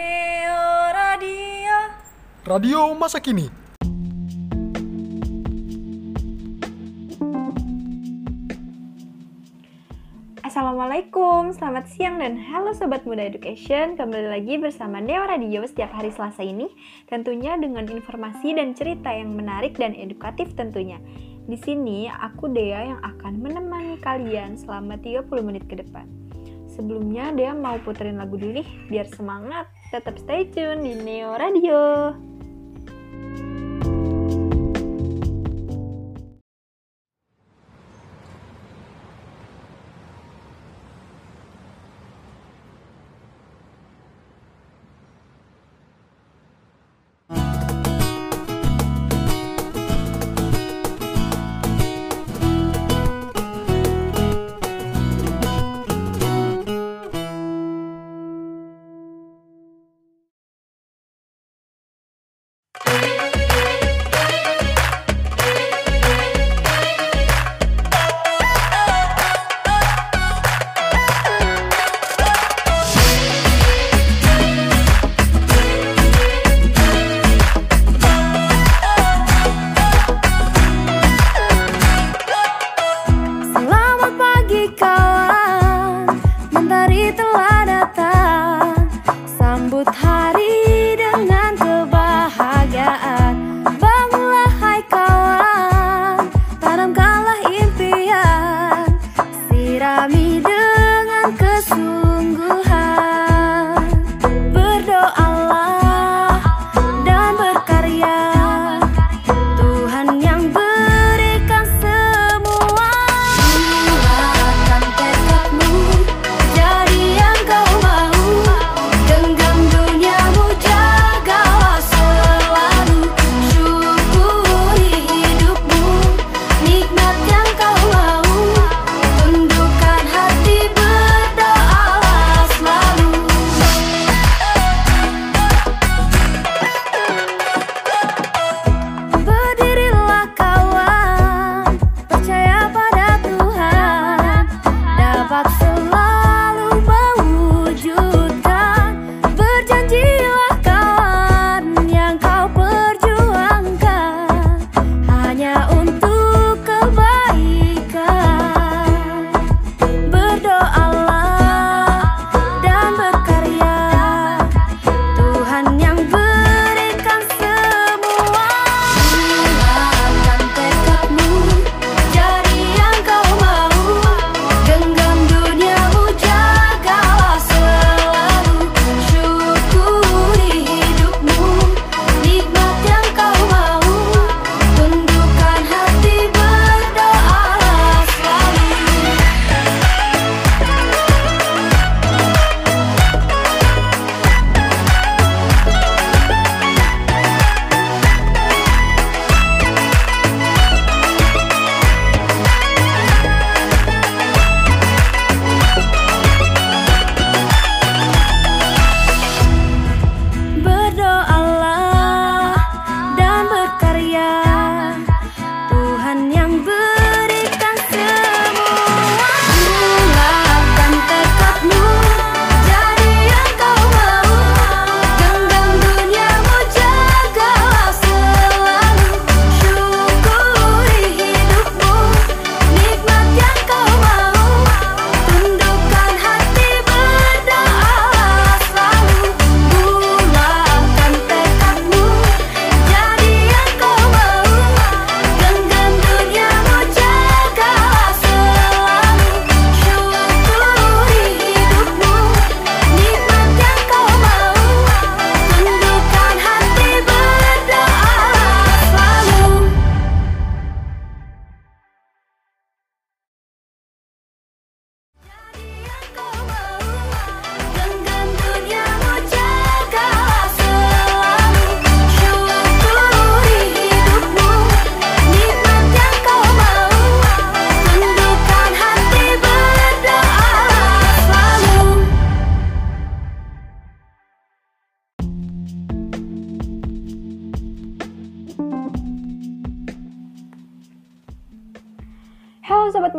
Neo Radio. Radio masa kini. Assalamualaikum, selamat siang dan halo Sobat Muda Education Kembali lagi bersama Neo Radio setiap hari Selasa ini Tentunya dengan informasi dan cerita yang menarik dan edukatif tentunya Di sini aku Dea yang akan menemani kalian selama 30 menit ke depan Sebelumnya Dea mau puterin lagu dulu nih biar semangat Tetap stay tune di Neo Radio.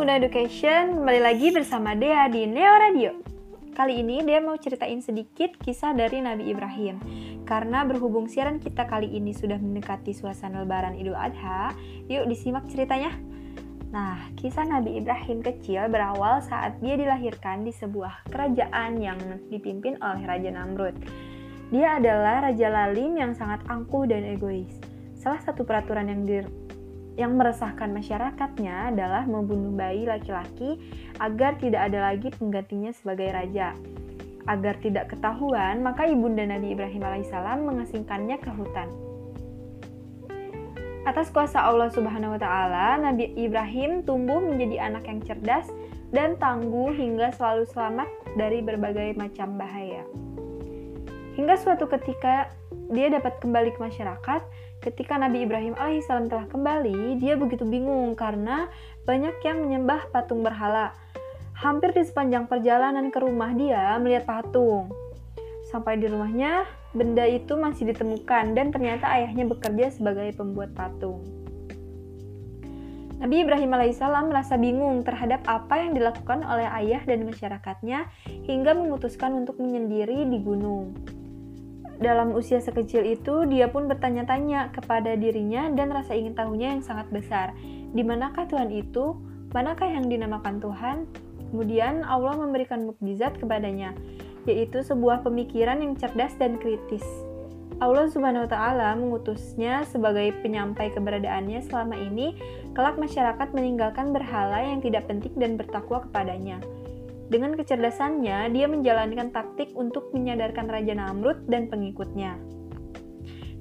Muda Education, kembali lagi bersama Dea di Neo Radio. Kali ini Dea mau ceritain sedikit kisah dari Nabi Ibrahim. Karena berhubung siaran kita kali ini sudah mendekati suasana lebaran Idul Adha, yuk disimak ceritanya. Nah, kisah Nabi Ibrahim kecil berawal saat dia dilahirkan di sebuah kerajaan yang dipimpin oleh Raja Namrud. Dia adalah raja lalim yang sangat angkuh dan egois. Salah satu peraturan yang yang meresahkan masyarakatnya adalah membunuh bayi laki-laki agar tidak ada lagi penggantinya sebagai raja. Agar tidak ketahuan, maka ibunda Nabi Ibrahim alaihissalam mengasingkannya ke hutan. Atas kuasa Allah Subhanahu wa taala, Nabi Ibrahim tumbuh menjadi anak yang cerdas dan tangguh hingga selalu selamat dari berbagai macam bahaya. Hingga suatu ketika dia dapat kembali ke masyarakat, ketika Nabi Ibrahim alaihissalam telah kembali, dia begitu bingung karena banyak yang menyembah patung berhala. Hampir di sepanjang perjalanan ke rumah dia melihat patung. Sampai di rumahnya, benda itu masih ditemukan dan ternyata ayahnya bekerja sebagai pembuat patung. Nabi Ibrahim alaihissalam merasa bingung terhadap apa yang dilakukan oleh ayah dan masyarakatnya hingga memutuskan untuk menyendiri di gunung. Dalam usia sekecil itu, dia pun bertanya-tanya kepada dirinya dan rasa ingin tahunya yang sangat besar. Di manakah Tuhan itu? Manakah yang dinamakan Tuhan? Kemudian Allah memberikan mukjizat kepadanya, yaitu sebuah pemikiran yang cerdas dan kritis. Allah Subhanahu wa taala mengutusnya sebagai penyampai keberadaannya selama ini, kelak masyarakat meninggalkan berhala yang tidak penting dan bertakwa kepadanya. Dengan kecerdasannya, dia menjalankan taktik untuk menyadarkan Raja Namrud dan pengikutnya.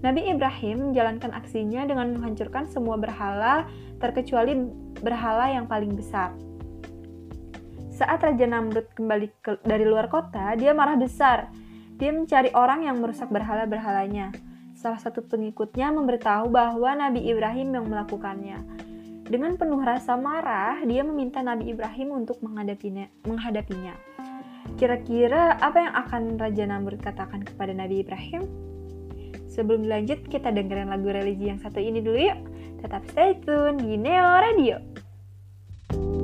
Nabi Ibrahim menjalankan aksinya dengan menghancurkan semua berhala, terkecuali berhala yang paling besar. Saat Raja Namrud kembali ke, dari luar kota, dia marah besar. Dia mencari orang yang merusak berhala-berhalanya. Salah satu pengikutnya memberitahu bahwa Nabi Ibrahim yang melakukannya. Dengan penuh rasa marah, dia meminta Nabi Ibrahim untuk menghadapinya. menghadapinya. Kira-kira apa yang akan Raja Namrud katakan kepada Nabi Ibrahim? Sebelum lanjut, kita dengerin lagu religi yang satu ini dulu yuk. Tetap stay tune di Neo Radio. thank you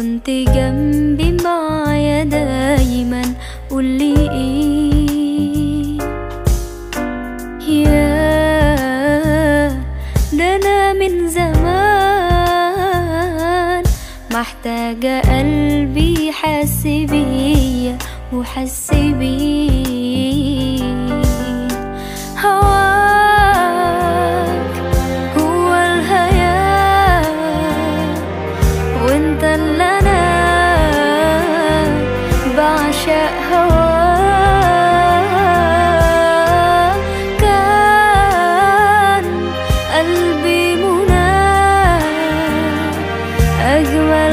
كنت جنبي معايا دايما. قولي إيه؟ يا ده أنا من زمان. محتاجة قلبي يحس بيا قلبي مناك أجمل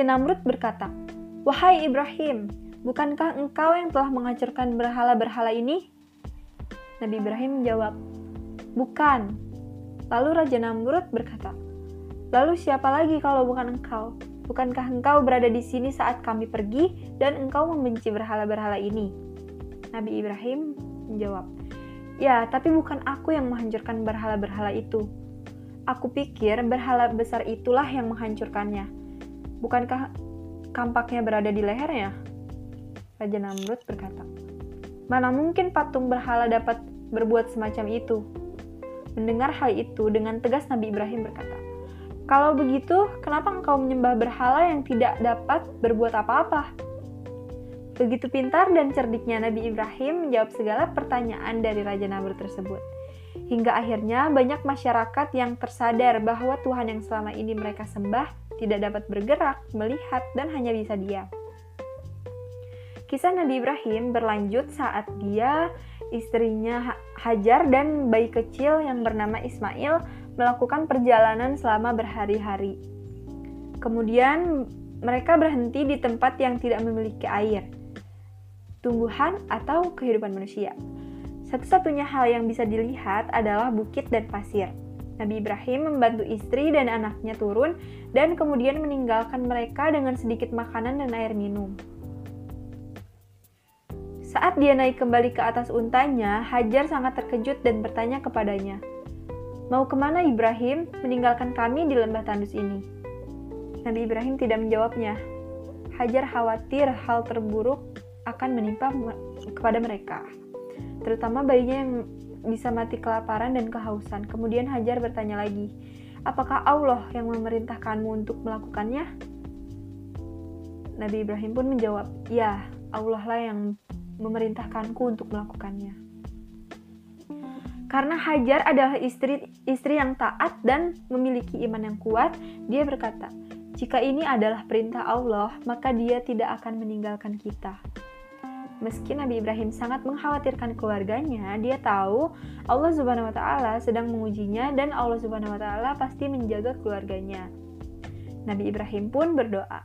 Raja Namrud berkata, Wahai Ibrahim, bukankah engkau yang telah menghancurkan berhala-berhala ini? Nabi Ibrahim menjawab, Bukan. Lalu Raja Namrud berkata, Lalu siapa lagi kalau bukan engkau? Bukankah engkau berada di sini saat kami pergi dan engkau membenci berhala-berhala ini? Nabi Ibrahim menjawab, Ya, tapi bukan aku yang menghancurkan berhala-berhala itu. Aku pikir berhala besar itulah yang menghancurkannya. Bukankah kampaknya berada di lehernya? Raja Namrud berkata, Mana mungkin patung berhala dapat berbuat semacam itu? Mendengar hal itu, dengan tegas Nabi Ibrahim berkata, Kalau begitu, kenapa engkau menyembah berhala yang tidak dapat berbuat apa-apa? Begitu pintar dan cerdiknya Nabi Ibrahim menjawab segala pertanyaan dari Raja Namrud tersebut. Hingga akhirnya banyak masyarakat yang tersadar bahwa Tuhan yang selama ini mereka sembah tidak dapat bergerak, melihat, dan hanya bisa diam. Kisah Nabi Ibrahim berlanjut saat dia, istrinya Hajar, dan bayi kecil yang bernama Ismail melakukan perjalanan selama berhari-hari. Kemudian mereka berhenti di tempat yang tidak memiliki air, tumbuhan, atau kehidupan manusia. Satu-satunya hal yang bisa dilihat adalah bukit dan pasir. Nabi Ibrahim membantu istri dan anaknya turun dan kemudian meninggalkan mereka dengan sedikit makanan dan air minum. Saat dia naik kembali ke atas untanya, Hajar sangat terkejut dan bertanya kepadanya, Mau ke mana Ibrahim meninggalkan kami di lembah tandus ini? Nabi Ibrahim tidak menjawabnya. Hajar khawatir hal terburuk akan menimpa kepada mereka, terutama bayinya yang bisa mati kelaparan dan kehausan. Kemudian Hajar bertanya lagi, apakah Allah yang memerintahkanmu untuk melakukannya? Nabi Ibrahim pun menjawab, ya, Allah lah yang memerintahkanku untuk melakukannya. Karena Hajar adalah istri istri yang taat dan memiliki iman yang kuat, dia berkata, "Jika ini adalah perintah Allah, maka Dia tidak akan meninggalkan kita." Meski Nabi Ibrahim sangat mengkhawatirkan keluarganya, dia tahu Allah Subhanahu wa taala sedang mengujinya dan Allah Subhanahu wa taala pasti menjaga keluarganya. Nabi Ibrahim pun berdoa,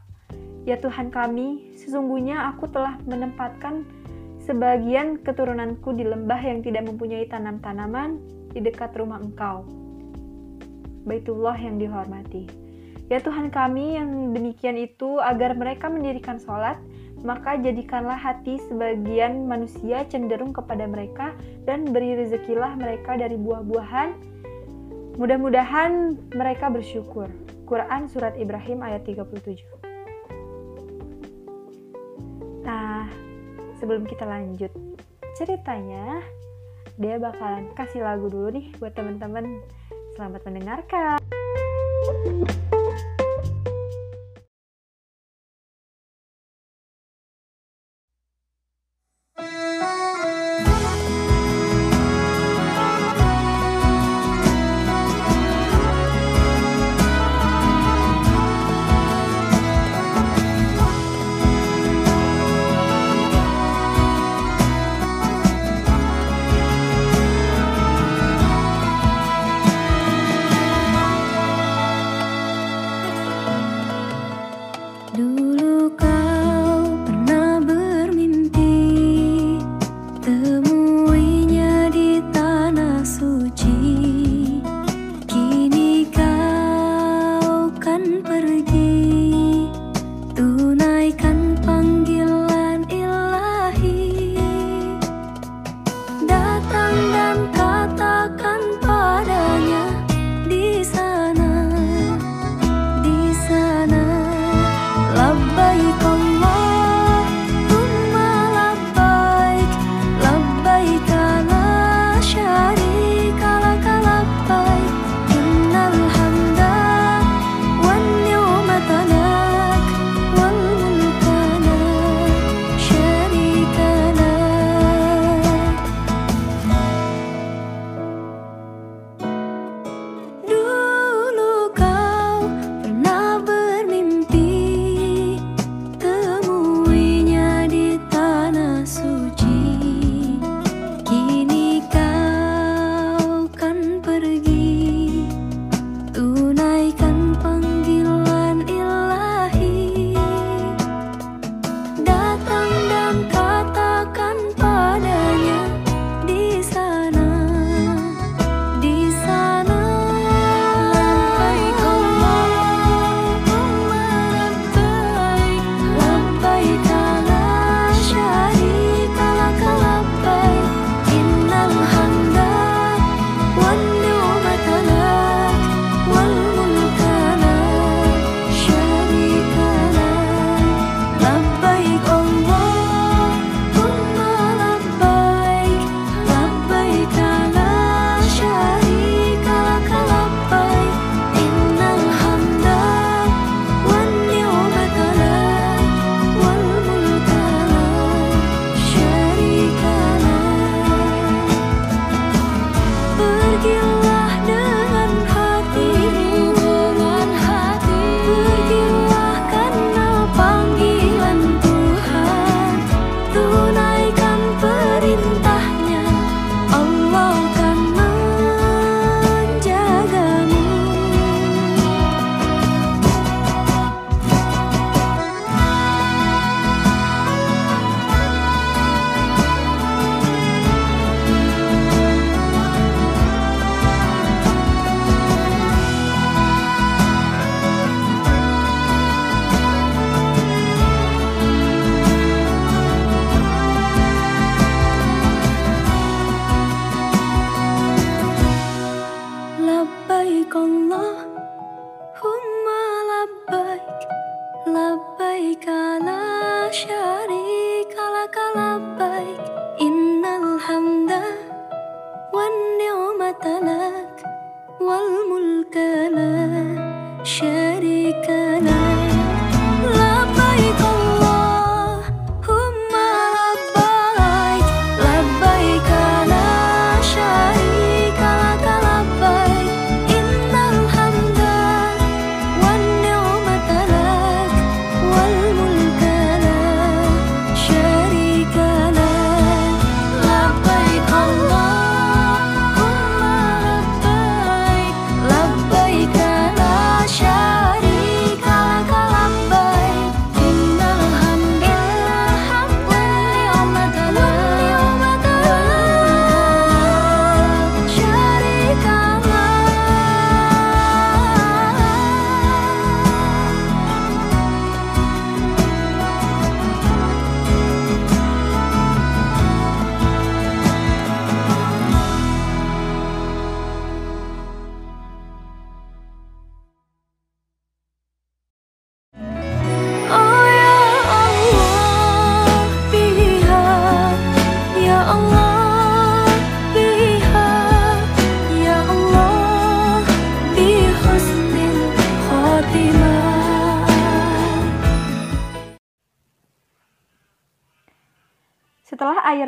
"Ya Tuhan kami, sesungguhnya aku telah menempatkan sebagian keturunanku di lembah yang tidak mempunyai tanam-tanaman di dekat rumah Engkau." Baitullah yang dihormati. Ya Tuhan kami yang demikian itu agar mereka mendirikan sholat, maka jadikanlah hati sebagian manusia cenderung kepada mereka dan beri rezekilah mereka dari buah-buahan. Mudah-mudahan mereka bersyukur. Quran Surat Ibrahim ayat 37 Nah, sebelum kita lanjut ceritanya, dia bakalan kasih lagu dulu nih buat teman-teman. Selamat mendengarkan. Oh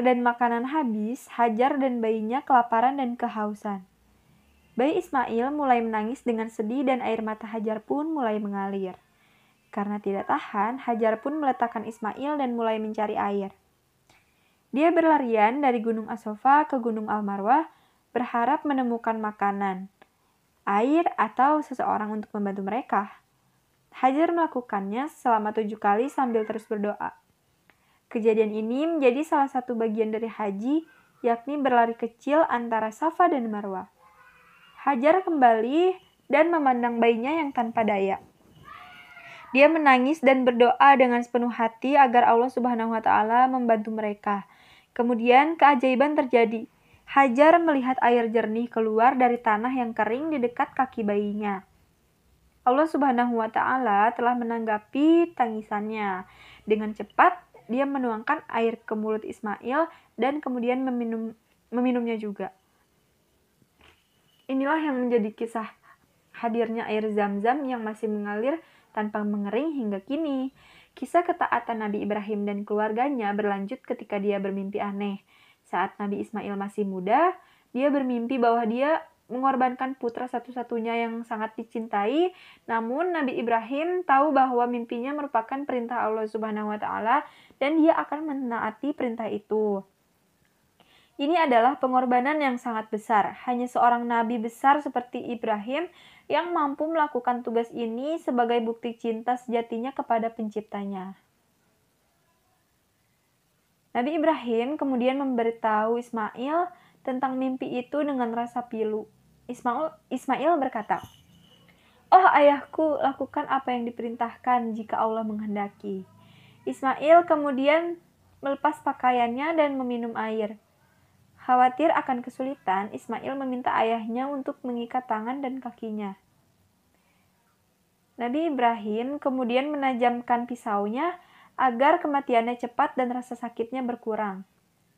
dan makanan habis, Hajar dan bayinya kelaparan dan kehausan. Bayi Ismail mulai menangis dengan sedih dan air mata Hajar pun mulai mengalir. Karena tidak tahan, Hajar pun meletakkan Ismail dan mulai mencari air. Dia berlarian dari Gunung Asofa ke Gunung Al-Marwah, berharap menemukan makanan, air, atau seseorang untuk membantu mereka. Hajar melakukannya selama tujuh kali sambil terus berdoa. Kejadian ini menjadi salah satu bagian dari haji, yakni berlari kecil antara Safa dan Marwah. Hajar kembali dan memandang bayinya yang tanpa daya. Dia menangis dan berdoa dengan sepenuh hati agar Allah Subhanahu wa taala membantu mereka. Kemudian keajaiban terjadi. Hajar melihat air jernih keluar dari tanah yang kering di dekat kaki bayinya. Allah Subhanahu wa taala telah menanggapi tangisannya. Dengan cepat dia menuangkan air ke mulut Ismail dan kemudian meminum meminumnya juga. Inilah yang menjadi kisah hadirnya air zam-zam yang masih mengalir tanpa mengering hingga kini. Kisah ketaatan Nabi Ibrahim dan keluarganya berlanjut ketika dia bermimpi aneh. Saat Nabi Ismail masih muda, dia bermimpi bahwa dia mengorbankan putra satu-satunya yang sangat dicintai. Namun Nabi Ibrahim tahu bahwa mimpinya merupakan perintah Allah Subhanahu wa taala dan dia akan menaati perintah itu. Ini adalah pengorbanan yang sangat besar. Hanya seorang nabi besar seperti Ibrahim yang mampu melakukan tugas ini sebagai bukti cinta sejatinya kepada penciptanya. Nabi Ibrahim kemudian memberitahu Ismail tentang mimpi itu dengan rasa pilu. Ismail, Ismail berkata, Oh ayahku, lakukan apa yang diperintahkan jika Allah menghendaki. Ismail kemudian melepas pakaiannya dan meminum air. Khawatir akan kesulitan, Ismail meminta ayahnya untuk mengikat tangan dan kakinya. Nabi Ibrahim kemudian menajamkan pisaunya agar kematiannya cepat dan rasa sakitnya berkurang.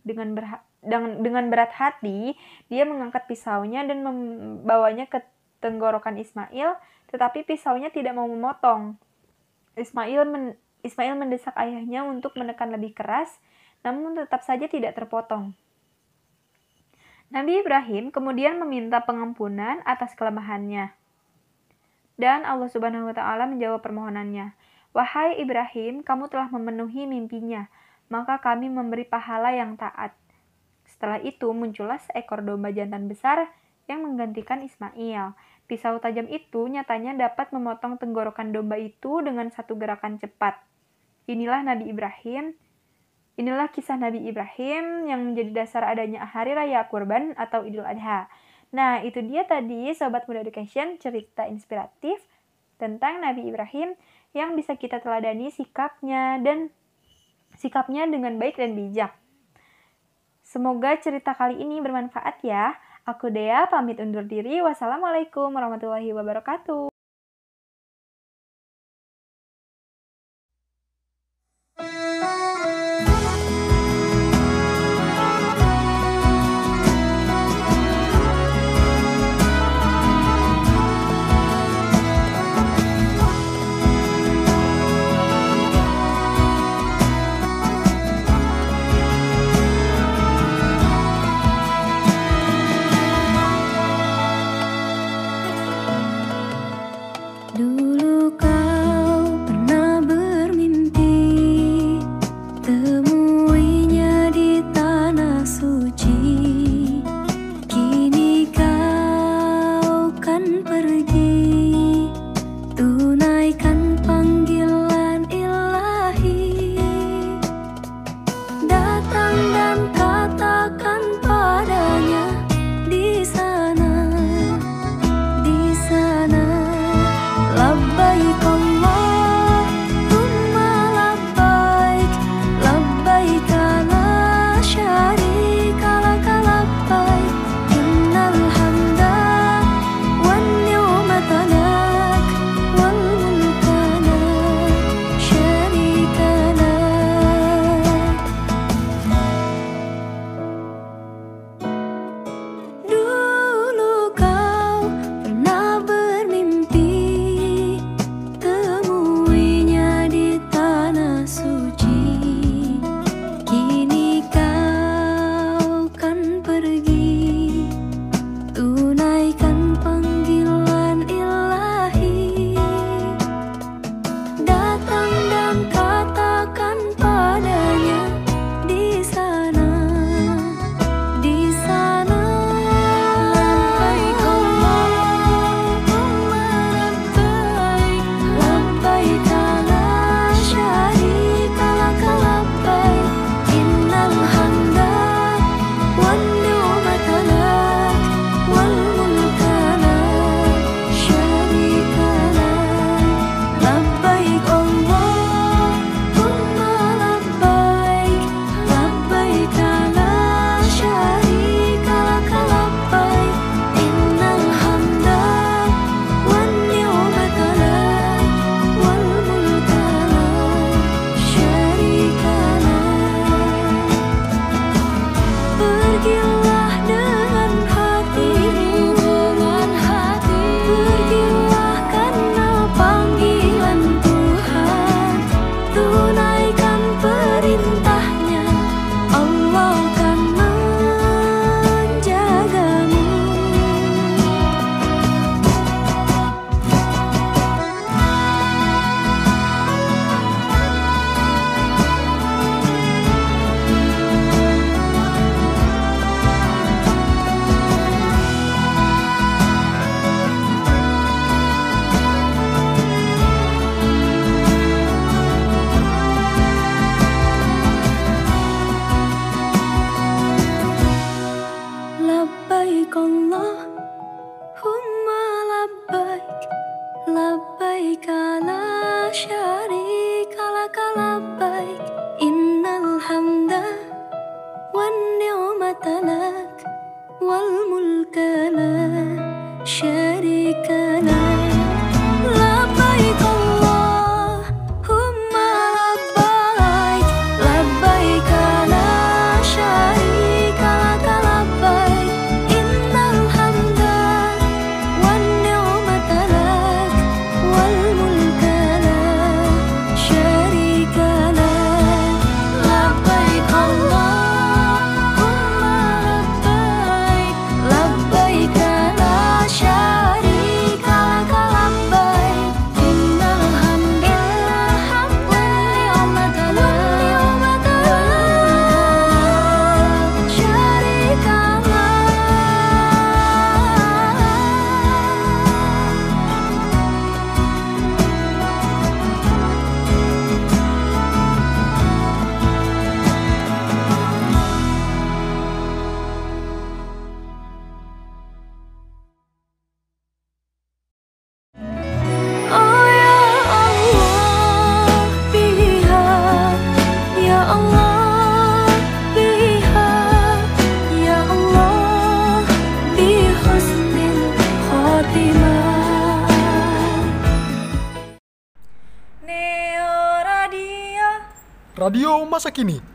Dengan, berha dengan, dengan berat hati, dia mengangkat pisaunya dan membawanya ke tenggorokan Ismail, tetapi pisaunya tidak mau memotong. Ismail men Ismail mendesak ayahnya untuk menekan lebih keras, namun tetap saja tidak terpotong. Nabi Ibrahim kemudian meminta pengampunan atas kelemahannya. Dan Allah Subhanahu wa taala menjawab permohonannya. Wahai Ibrahim, kamu telah memenuhi mimpinya, maka kami memberi pahala yang taat. Setelah itu muncullah seekor domba jantan besar yang menggantikan Ismail. Pisau tajam itu nyatanya dapat memotong tenggorokan domba itu dengan satu gerakan cepat. Inilah Nabi Ibrahim Inilah kisah Nabi Ibrahim yang menjadi dasar adanya hari raya kurban atau Idul Adha. Nah, itu dia tadi Sobat Muda Education cerita inspiratif tentang Nabi Ibrahim yang bisa kita teladani sikapnya dan sikapnya dengan baik dan bijak. Semoga cerita kali ini bermanfaat ya. Aku Dea pamit undur diri. Wassalamualaikum warahmatullahi wabarakatuh. Radio Masa Kini.